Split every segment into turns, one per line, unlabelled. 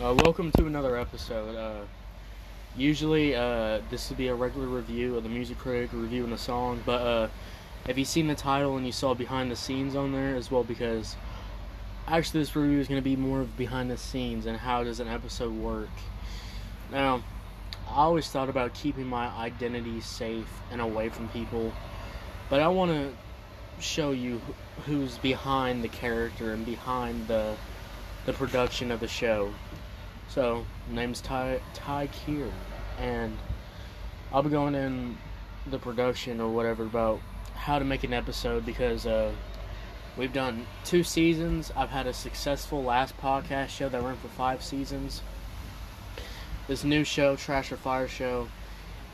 Uh, welcome to another episode. Uh, usually, uh, this would be a regular review of the music critic reviewing the song, but uh, have you seen the title and you saw behind the scenes on there as well? Because actually, this review is going to be more of behind the scenes and how does an episode work. Now, I always thought about keeping my identity safe and away from people, but I want to show you who's behind the character and behind the the production of the show. So, name's Ty Ty Kier, and I'll be going in the production or whatever about how to make an episode because uh, we've done two seasons. I've had a successful last podcast show that ran for five seasons. This new show, Trash or Fire Show,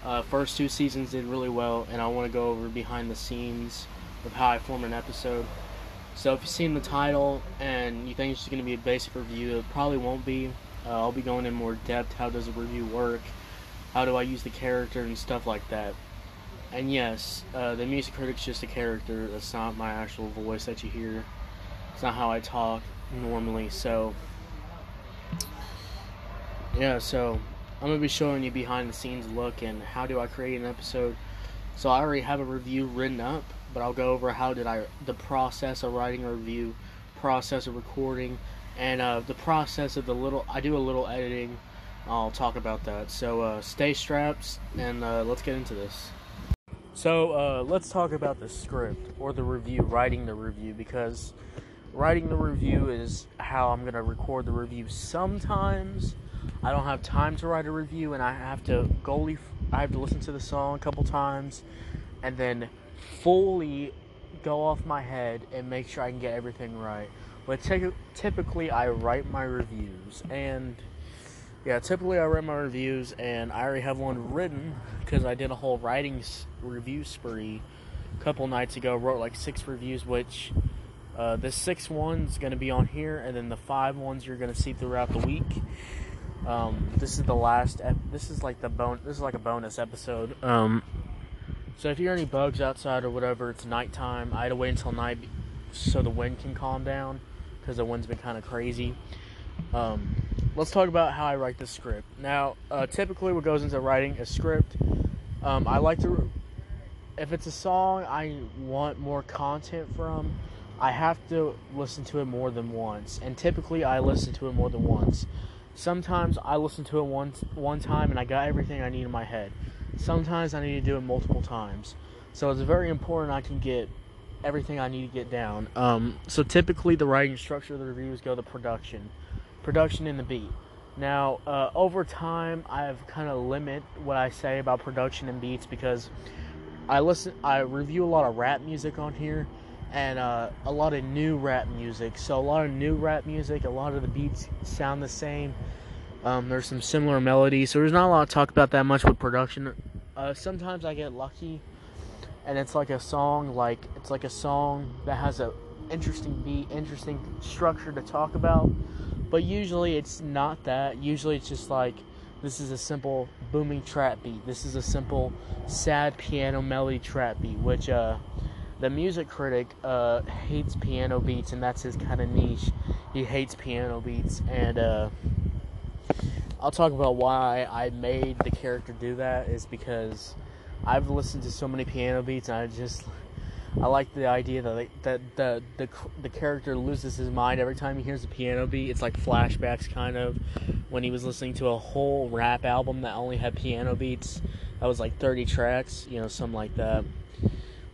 uh, first two seasons did really well, and I want to go over behind the scenes of how I form an episode. So if you've seen the title and you think it's just going to be a basic review, it probably won't be. Uh, I'll be going in more depth. How does a review work? How do I use the character and stuff like that? And yes, uh, the music critic's just a character. That's not my actual voice that you hear. It's not how I talk normally. So yeah, so I'm gonna be showing you behind the scenes look and how do I create an episode. So I already have a review written up but I'll go over how did I the process of writing a review, process of recording, and uh, the process of the little. I do a little editing. I'll talk about that. So uh, stay strapped and uh, let's get into this. So uh, let's talk about the script or the review, writing the review because writing the review is how I'm gonna record the review. Sometimes I don't have time to write a review and I have to goalie. I have to listen to the song a couple times and then fully go off my head and make sure I can get everything right. But typically, I write my reviews, and yeah, typically I write my reviews, and I already have one written because I did a whole writing s- review spree a couple nights ago. Wrote like six reviews, which uh, the six one's going to be on here, and then the five ones you're going to see throughout the week. Um, this is the last. Ep- this is like the bone. This is like a bonus episode. Um, so if you hear any bugs outside or whatever, it's nighttime. I had to wait until night so the wind can calm down because the wind's been kind of crazy. Um, let's talk about how I write the script. Now, uh, typically, what goes into writing a script, um, I like to, if it's a song I want more content from, I have to listen to it more than once. And typically, I listen to it more than once. Sometimes I listen to it one one time and I got everything I need in my head. Sometimes I need to do it multiple times. So it's very important I can get everything I need to get down. Um, so typically the writing structure of the reviews go to production, production and the beat. Now uh, over time I've kind of limit what I say about production and beats because I listen I review a lot of rap music on here and uh, a lot of new rap music. So a lot of new rap music, a lot of the beats sound the same. Um, there's some similar melodies, so there's not a lot to talk about that much with production. Uh, sometimes I get lucky, and it's like a song, like it's like a song that has a interesting beat, interesting structure to talk about. But usually it's not that. Usually it's just like this is a simple booming trap beat. This is a simple sad piano melody trap beat, which uh, the music critic uh, hates piano beats, and that's his kind of niche. He hates piano beats, and uh, I'll talk about why I made the character do that is because I've listened to so many piano beats and I just I like the idea that that the, the the character loses his mind every time he hears a piano beat. It's like flashbacks kind of when he was listening to a whole rap album that only had piano beats. That was like 30 tracks, you know, something like that.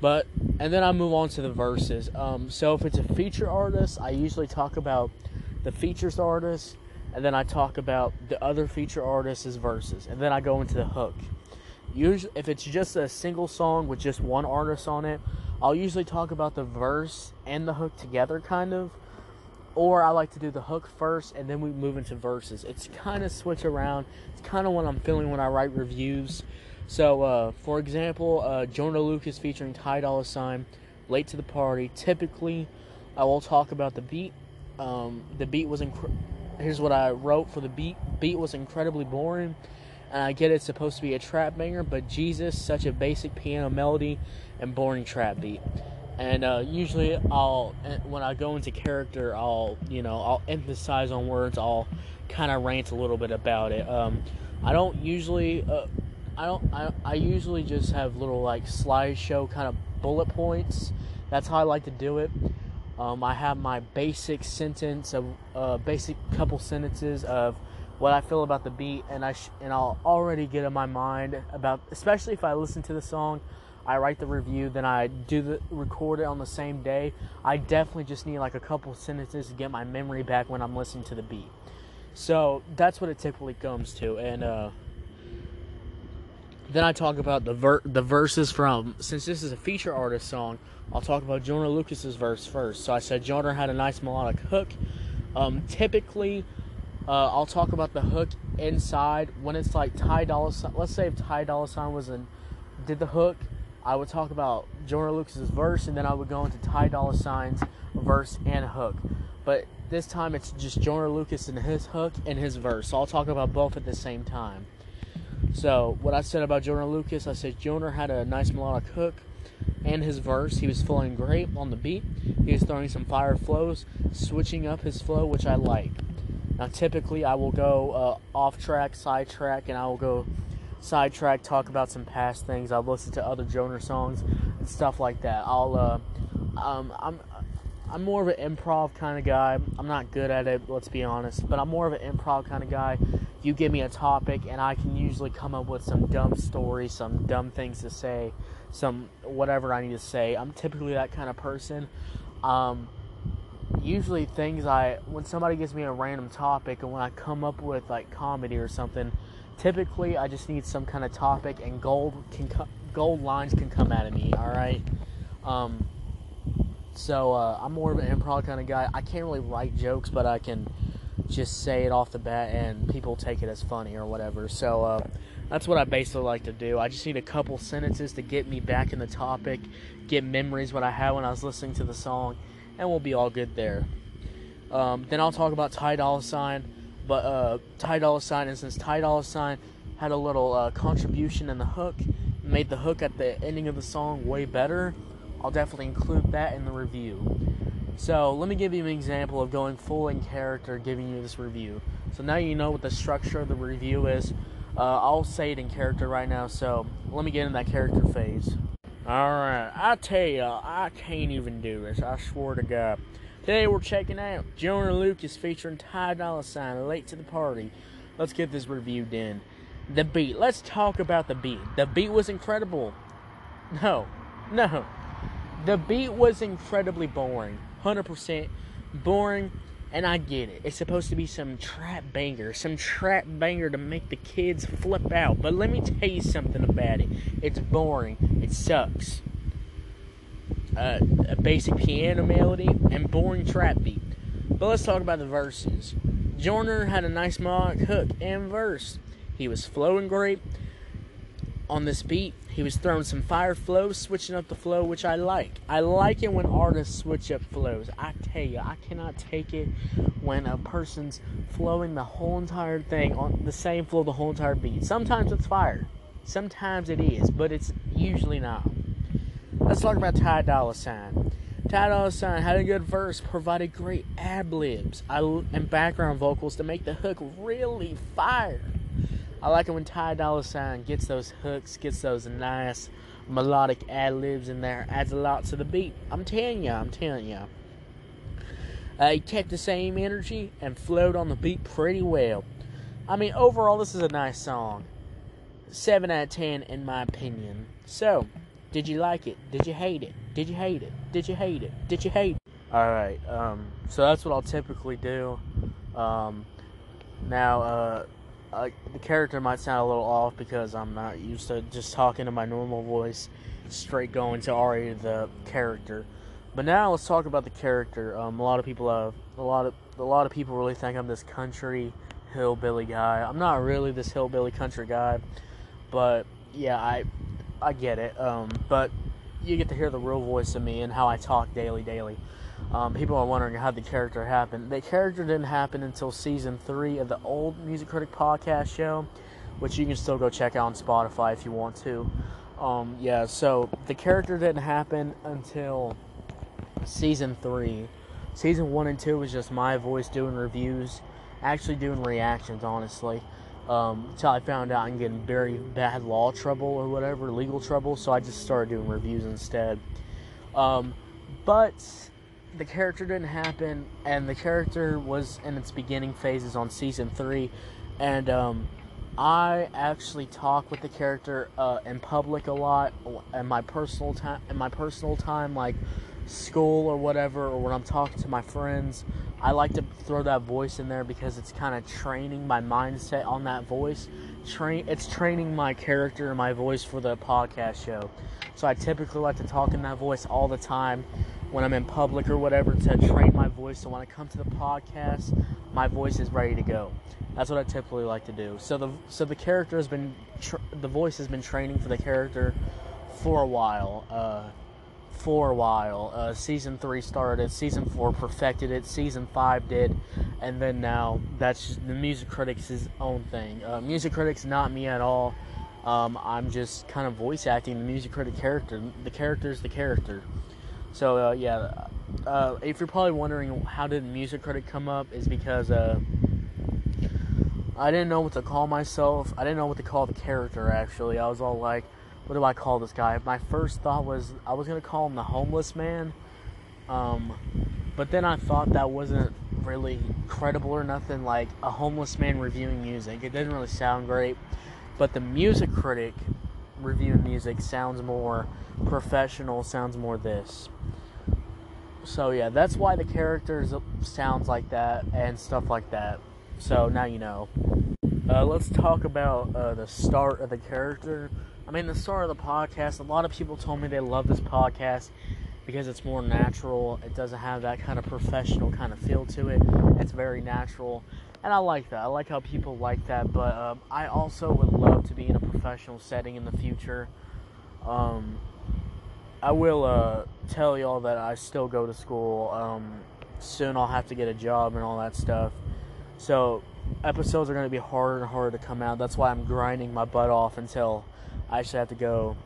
But and then I move on to the verses. Um, so if it's a feature artist, I usually talk about the features artist and then I talk about the other feature artists' verses, and then I go into the hook. Usually, if it's just a single song with just one artist on it, I'll usually talk about the verse and the hook together, kind of. Or I like to do the hook first, and then we move into verses. It's kind of switch around. It's kind of what I'm feeling when I write reviews. So, uh, for example, uh, Joyner Lucas featuring Ty Dolla Sign, "Late to the Party." Typically, I will talk about the beat. Um, the beat was incredible here's what I wrote for the beat. Beat was incredibly boring, and I get it's supposed to be a trap banger, but Jesus, such a basic piano melody and boring trap beat. And uh, usually, I'll when I go into character, I'll you know I'll emphasize on words. I'll kind of rant a little bit about it. Um, I don't usually, uh, I don't, I, I usually just have little like slideshow kind of bullet points. That's how I like to do it. Um, I have my basic sentence of uh, basic couple sentences of what I feel about the beat, and I sh- and I'll already get in my mind about, especially if I listen to the song, I write the review, then I do the record it on the same day. I definitely just need like a couple sentences to get my memory back when I'm listening to the beat. So that's what it typically comes to, and uh, then I talk about the ver- the verses from since this is a feature artist song. I'll talk about Joyner Lucas's verse first. So I said Joyner had a nice melodic hook. Um, typically, uh, I'll talk about the hook inside when it's like Ty Dolla Sign. Let's say if Ty Dolla Sign was in, did the hook, I would talk about Joyner Lucas's verse, and then I would go into Ty Dolla Sign's verse and hook. But this time it's just Joyner Lucas and his hook and his verse. So I'll talk about both at the same time. So what I said about Joyner Lucas, I said Joyner had a nice melodic hook and his verse. He was flowing great on the beat. He was throwing some fire flows, switching up his flow, which I like. Now, typically, I will go uh, off track, side track, and I will go sidetrack, talk about some past things. I'll listen to other Joyner songs and stuff like that. I'll, uh, um, I'm, I'm more of an improv kind of guy. I'm not good at it, let's be honest, but I'm more of an improv kind of guy. You give me a topic, and I can usually come up with some dumb stories, some dumb things to say, some whatever I need to say. I'm typically that kind of person. Um, usually, things I when somebody gives me a random topic, and when I come up with like comedy or something, typically I just need some kind of topic, and gold can co- gold lines can come out of me. All right. Um, so uh, I'm more of an improv kind of guy. I can't really write jokes, but I can just say it off the bat, and people take it as funny or whatever. So. Uh, that's what I basically like to do. I just need a couple sentences to get me back in the topic, get memories what I had when I was listening to the song, and we'll be all good there. Um, then I'll talk about Ty Dolla Sign, but uh, Ty Dolla Sign, and since Ty Dolla Sign had a little uh, contribution in the hook, made the hook at the ending of the song way better, I'll definitely include that in the review. So let me give you an example of going full in character, giving you this review. So now you know what the structure of the review is. Uh, I'll say it in character right now, so let me get in that character phase. Alright, I tell you, I can't even do this, I swear to God. Today we're checking out Joyner Lucas featuring Ty Dolla Sign, Late to the Party. Let's get this reviewed in. The beat, let's talk about the beat. The beat was incredible. No, no. The beat was incredibly boring. 100% boring and I get it. It's supposed to be some trap banger, some trap banger to make the kids flip out. But let me tell you something about it. It's boring. It sucks. Uh, a basic piano melody and boring trap beat. But let's talk about the verses. Joyner had a nice melodic hook and verse. He was flowing great on this beat. He was throwing some fire flows, switching up the flow, which I like. I like it when artists switch up flows. I tell you, I cannot take it when a person's flowing the whole entire thing on the same flow the whole entire beat. Sometimes it's fire, sometimes it is, but it's usually not. Let's talk about Ty Dolla Sign. Ty Dolla Sign had a good verse, provided great ad libs and background vocals to make the hook really fire. I like it when Ty Dolla Sign gets those hooks, gets those nice melodic ad libs in there, adds a lot to the beat. I'm telling you, I'm telling you. Uh, he kept the same energy and flowed on the beat pretty well. I mean, overall, this is a nice song. 7 out of 10, in my opinion. So, did you like it? Did you hate it? Did you hate it? Did you hate it? Did you hate it? Alright, um, so that's what I'll typically do. Um, now, uh, the character might sound a little off because I'm not used to just talking to my normal voice, straight going to Ari the character. But now let's talk about the character. Um, a lot of people have a lot of a lot of people really think I'm this country hillbilly guy. I'm not really this hillbilly country guy, but yeah, I I get it. Um, but you get to hear the real voice of me and how I talk daily, daily. Um, people are wondering how the character happened. The character didn't happen until season three of the old Music Critic podcast show, which you can still go check out on Spotify if you want to. Um, yeah, so the character didn't happen until season three. Season one and two was just my voice doing reviews, actually doing reactions, honestly. Um, until I found out I'm getting very bad law trouble or whatever, legal trouble, so I just started doing reviews instead. Um, but the character didn't happen, and the character was in its beginning phases on season three, and um, I actually talk with the character uh, in public a lot, in my personal time, in my personal time, like school or whatever, or when I'm talking to my friends. I like to throw that voice in there because it's kind of training my mindset on that voice. Train, it's training my character and my voice for the podcast show. So I typically like to talk in that voice all the time when I'm in public or whatever to train my voice. So when I come to the podcast, my voice is ready to go. That's what I typically like to do. So the so the character has been tr- the voice has been training for the character for a while. Uh, for a while. Uh, season three started, season four perfected it, season five did, and then now that's the music critics' own thing. Uh, music critics, not me at all. Um, I'm just kind of voice acting the music critic character. The character is the character. So uh, yeah, uh, if you're probably wondering how did music critic come up, is because uh, I didn't know what to call myself. I didn't know what to call the character. Actually, I was all like what do I call this guy? My first thought was I was gonna call him the homeless man, um, but then I thought that wasn't really credible or nothing. Like a homeless man reviewing music, it didn't really sound great. But the music critic reviewing music sounds more professional. Sounds more this. So yeah, that's why the characters sounds like that and stuff like that. So now you know. Uh, let's talk about uh, the start of the character. I mean, the start of the podcast, a lot of people told me they love this podcast because it's more natural. It doesn't have that kind of professional kind of feel to it. It's very natural. And I like that. I like how people like that. But um, I also would love to be in a professional setting in the future. Um, I will uh, tell y'all that I still go to school. Um, soon I'll have to get a job and all that stuff. So episodes are going to be harder and harder to come out. That's why I'm grinding my butt off until I actually have to go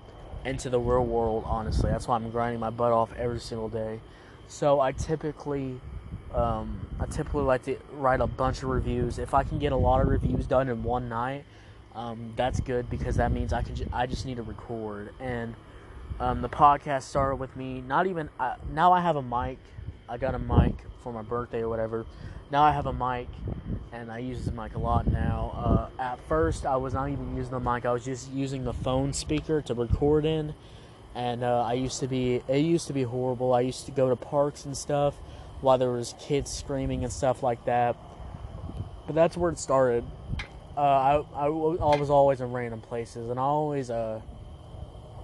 into the real world, honestly. That's why I'm grinding my butt off every single day. So I typically, um, I typically like to write a bunch of reviews. If I can get a lot of reviews done in one night, um, that's good because that means I can. Ju- I just need to record. And um, the podcast started with me. Not even now. I have a mic. I got a mic for my birthday or whatever. Now I have a mic, and I use the mic a lot now. Uh, at first, I was not even using the mic; I was just using the phone speaker to record in. And uh, I used to be, it used to be horrible. I used to go to parks and stuff while there was kids screaming and stuff like that. But that's where it started. Uh, I, I, I was always in random places, and I always, uh,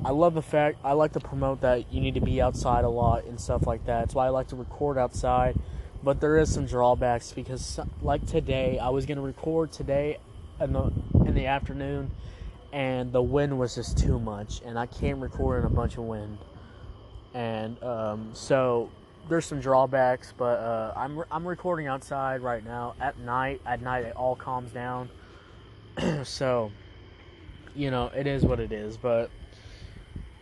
I love the fact I like to promote that you need to be outside a lot and stuff like that. That's why I like to record outside. But there is some drawbacks because like today i was to record today in the in the afternoon and the wind was just too much and i can't record in a bunch of wind. And um, so there's some drawbacks but uh, I'm, I'm recording outside right now at night at night it all calms down. So you know it is what it is but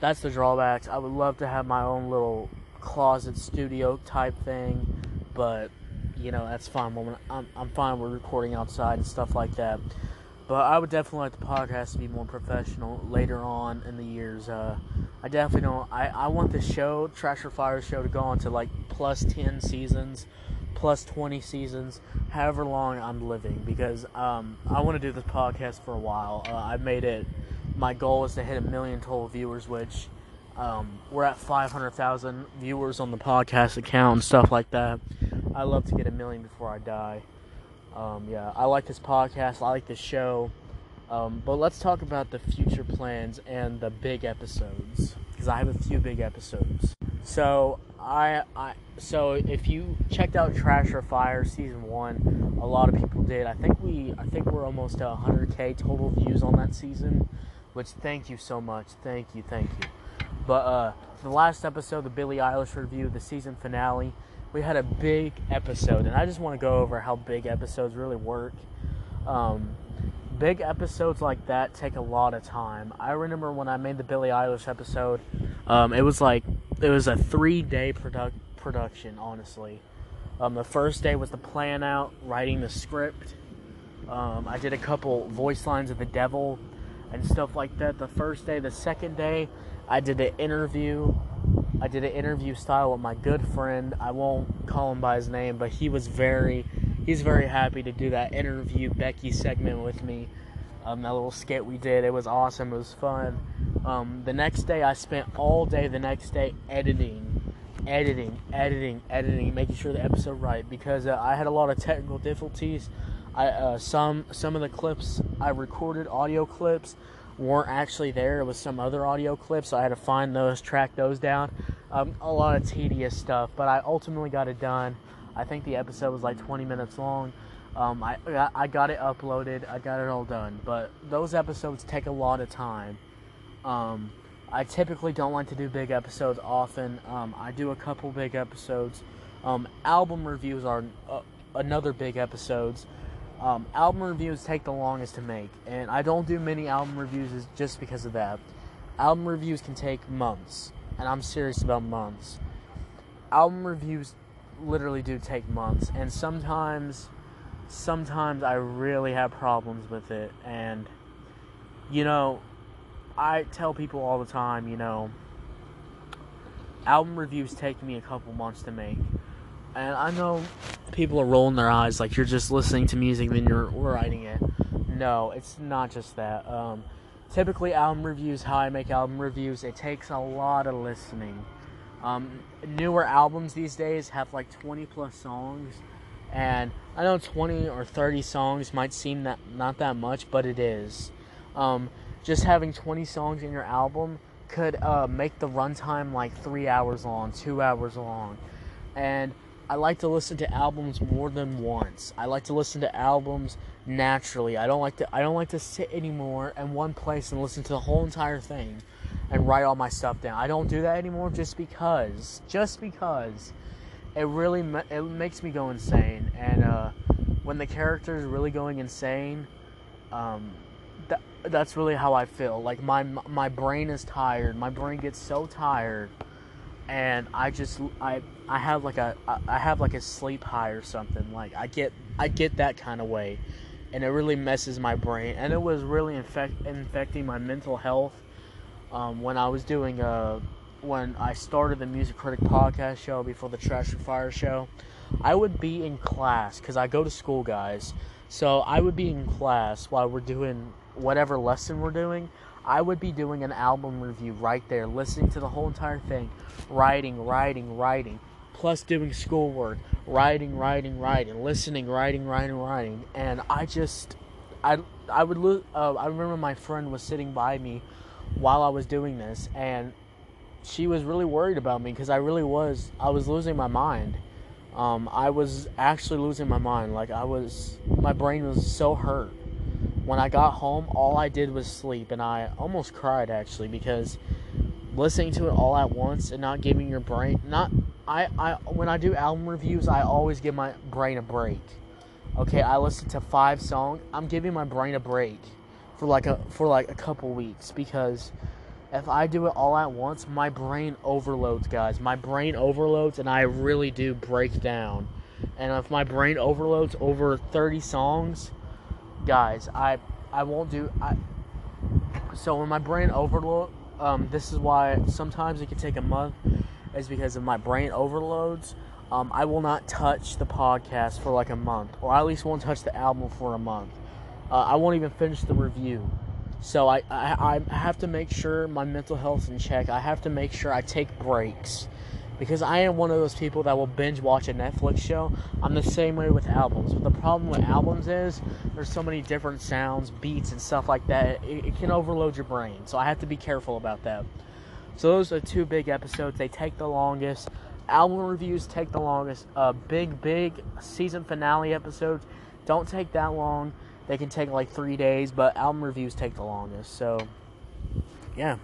that's the drawbacks i would love to have my own little closet studio type thing but you know that's fine. When I'm I'm fine with recording outside and stuff like that. But I would definitely like the podcast to be more professional later on in the years. Uh, I definitely don't. I, I want the show, Trash or Fire show, to go on to like plus 10 seasons, plus 20 seasons, however long I'm living, because um, I want to do this podcast for a while. Uh, I made it, my goal is to hit a million total viewers, which um, we're at 500,000 viewers on the podcast account and stuff like that. I love to get a million before I die. Um, yeah, I like this podcast. I like this show. Um, but let's talk about the future plans and the big episodes because I have a few big episodes. So I, I, so if you checked out Trash or Fire season one, a lot of people did. I think we, I think we're almost at 100k total views on that season. Which thank you so much. Thank you, thank you. But uh, the last episode, the Billie Eilish review, the season finale, we had a big episode, and I just want to go over how big episodes really work. Um, big episodes like that take a lot of time. I remember when I made the Billie Eilish episode, um, it was like it was a three day product production, honestly. Um, the first day was the plan out, writing the script. Um, I did a couple voice lines of the devil and stuff like that. The first day, the second day, I did an interview. I did an interview style with my good friend. I won't call him by his name, but he was very, he's very happy to do that interview Becky segment with me. Um, that little skit we did, it was awesome. It was fun. Um, the next day, I spent all day the next day editing, editing, editing, editing, making sure the episode right because uh, I had a lot of technical difficulties. I uh, some some of the clips I recorded, audio clips, weren't actually there. It was some other audio clips, so I had to find those, track those down. Um, a lot of tedious stuff, but I ultimately got it done. I think the episode was like 20 minutes long. Um, I I got it uploaded. I got it all done. But those episodes take a lot of time. Um, I typically don't like to do big episodes often. Um, I do a couple big episodes. Um, album reviews are uh, another big episodes. Um, album reviews take the longest to make, and I don't do many album reviews just because of that. Album reviews can take months, and I'm serious about months. Album reviews literally do take months, and sometimes, sometimes I really have problems with it, and you know, I tell people all the time, you know, album reviews take me a couple months to make. And I know people are rolling their eyes like you're just listening to music and then you're writing it. No, it's not just that. Um, typically, album reviews, how I make album reviews, it takes a lot of listening. Um, newer albums these days have like 20 plus songs, and I know 20 or 30 songs might seem that not that much, but it is. Um, just having 20 songs in your album could uh, make the runtime like three hours long, two hours long, and I like to listen to albums more than once. I like to listen to albums naturally. I don't like to I don't like to sit anymore in one place and listen to the whole entire thing and write all my stuff down. I don't do that anymore just because just because it really it makes me go insane and uh, when the character is really going insane um, that, that's really how I feel. Like my my brain is tired. My brain gets so tired and I just I I have like a I have like a sleep high or something. Like I get I get that kind of way, and it really messes my brain. And it was really infect, infecting my mental health um, when I was doing a uh, when I started the Music Critic podcast show before the Trash and Fire show. I would be in class because I go to school, guys. So I would be in class while we're doing whatever lesson we're doing. I would be doing an album review right there, listening to the whole entire thing, writing, writing, writing, plus doing schoolwork, writing, writing, writing, listening, writing, writing, writing, and I just, I, I would, uh, I remember my friend was sitting by me while I was doing this, and she was really worried about me because I really was, I was losing my mind. Um, I was actually losing my mind. Like I was, my brain was so hurt when I got home, all I did was sleep, and I almost cried actually because listening to it all at once and not giving your brain not I, I when I do album reviews, I always give my brain a break. Okay, I listen to five songs. I'm giving my brain a break for like a for like a couple weeks because if I do it all at once, my brain overloads, guys. My brain overloads, and I really do break down. And if my brain overloads over 30 songs, guys, I I won't do I. So when my brain overload, um, this is why sometimes it can take a month, is because of my brain overloads. Um, I will not touch the podcast for like a month, or I at least won't touch the album for a month. Uh, I won't even finish the review. So I, I I have to make sure my mental health's in check. I have to make sure I take breaks because I am one of those people that will binge watch a Netflix show. I'm the same way with albums. But the problem with albums is there's so many different sounds, beats, and stuff like that. It, it can overload your brain. So I have to be careful about that. So those are two big episodes. They take the longest. Album reviews take the longest. Uh, big, big season finale episodes don't take that long. They can take like three days, but album reviews take the longest. So, yeah.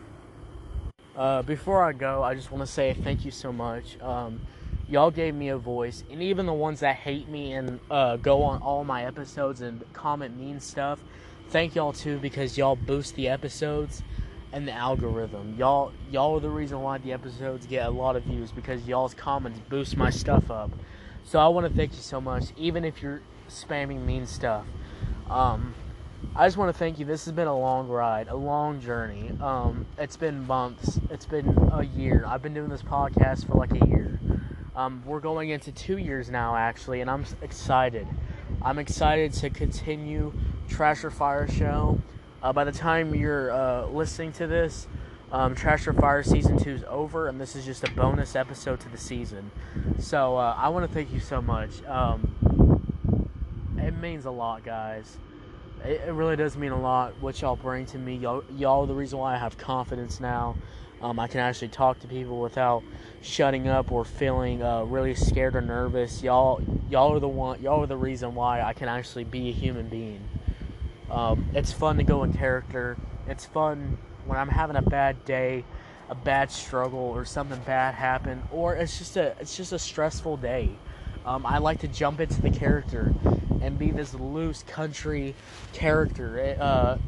Uh, before I go, I just want to say thank you so much. Um, y'all gave me a voice, and even the ones that hate me and uh, go on all my episodes and comment mean stuff, thank y'all too because y'all boost the episodes and the algorithm. Y'all, y'all are the reason why the episodes get a lot of views because y'all's comments boost my stuff up. So I want to thank you so much, even if you're spamming mean stuff. Um, I just want to thank you. This has been a long ride, a long journey. Um, it's been months. It's been a year. I've been doing this podcast for like a year. Um, we're going into two years now, actually, and I'm excited. I'm excited to continue Trash or Fire Show. Uh, by the time you're uh, listening to this, um, Trash or Fire season two is over, and this is just a bonus episode to the season. So uh, I want to thank you so much. Um, it means a lot, guys. It, it, really does mean a lot what y'all bring to me. Y'all, y'all are the reason why I have confidence now. Um, I can actually talk to people without shutting up or feeling uh, really scared or nervous. Y'all, y'all are the one. Y'all are the reason why I can actually be a human being. Um, it's fun to go in character. It's fun when I'm having a bad day, a bad struggle, or something bad happen, or it's just a it's just a stressful day. Um, I like to jump into the character and be this loose country character. It, uh,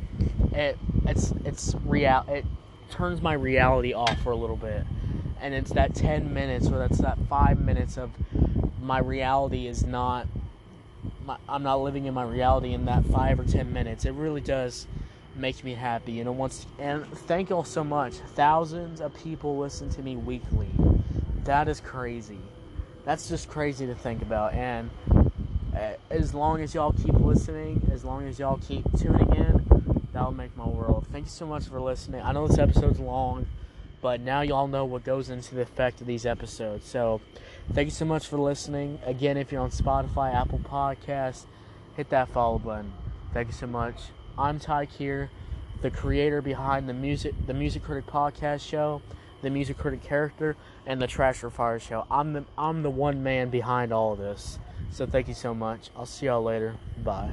it it's it's real. It turns my reality off for a little bit, and it's that ten minutes or that's that five minutes of my reality is not. My, I'm not living in my reality in that five or ten minutes. It really does make me happy. You know, once and thank y'all so much. Thousands of people listen to me weekly. That is crazy. That's just crazy to think about. And as long as y'all keep listening, as long as y'all keep tuning in, that'll make my world. Thank you so much for listening. I know this episode's long, but now y'all know what goes into the effect of these episodes. So, thank you so much for listening. Again, if you're on Spotify, Apple Podcasts, hit that follow button. Thank you so much. I'm Ty Kier, the creator behind the music the Music Critic podcast show, the Music Critic character, and the Trash or Fire show. I'm the I'm the one man behind all of this. So thank you so much. I'll see y'all later. Bye.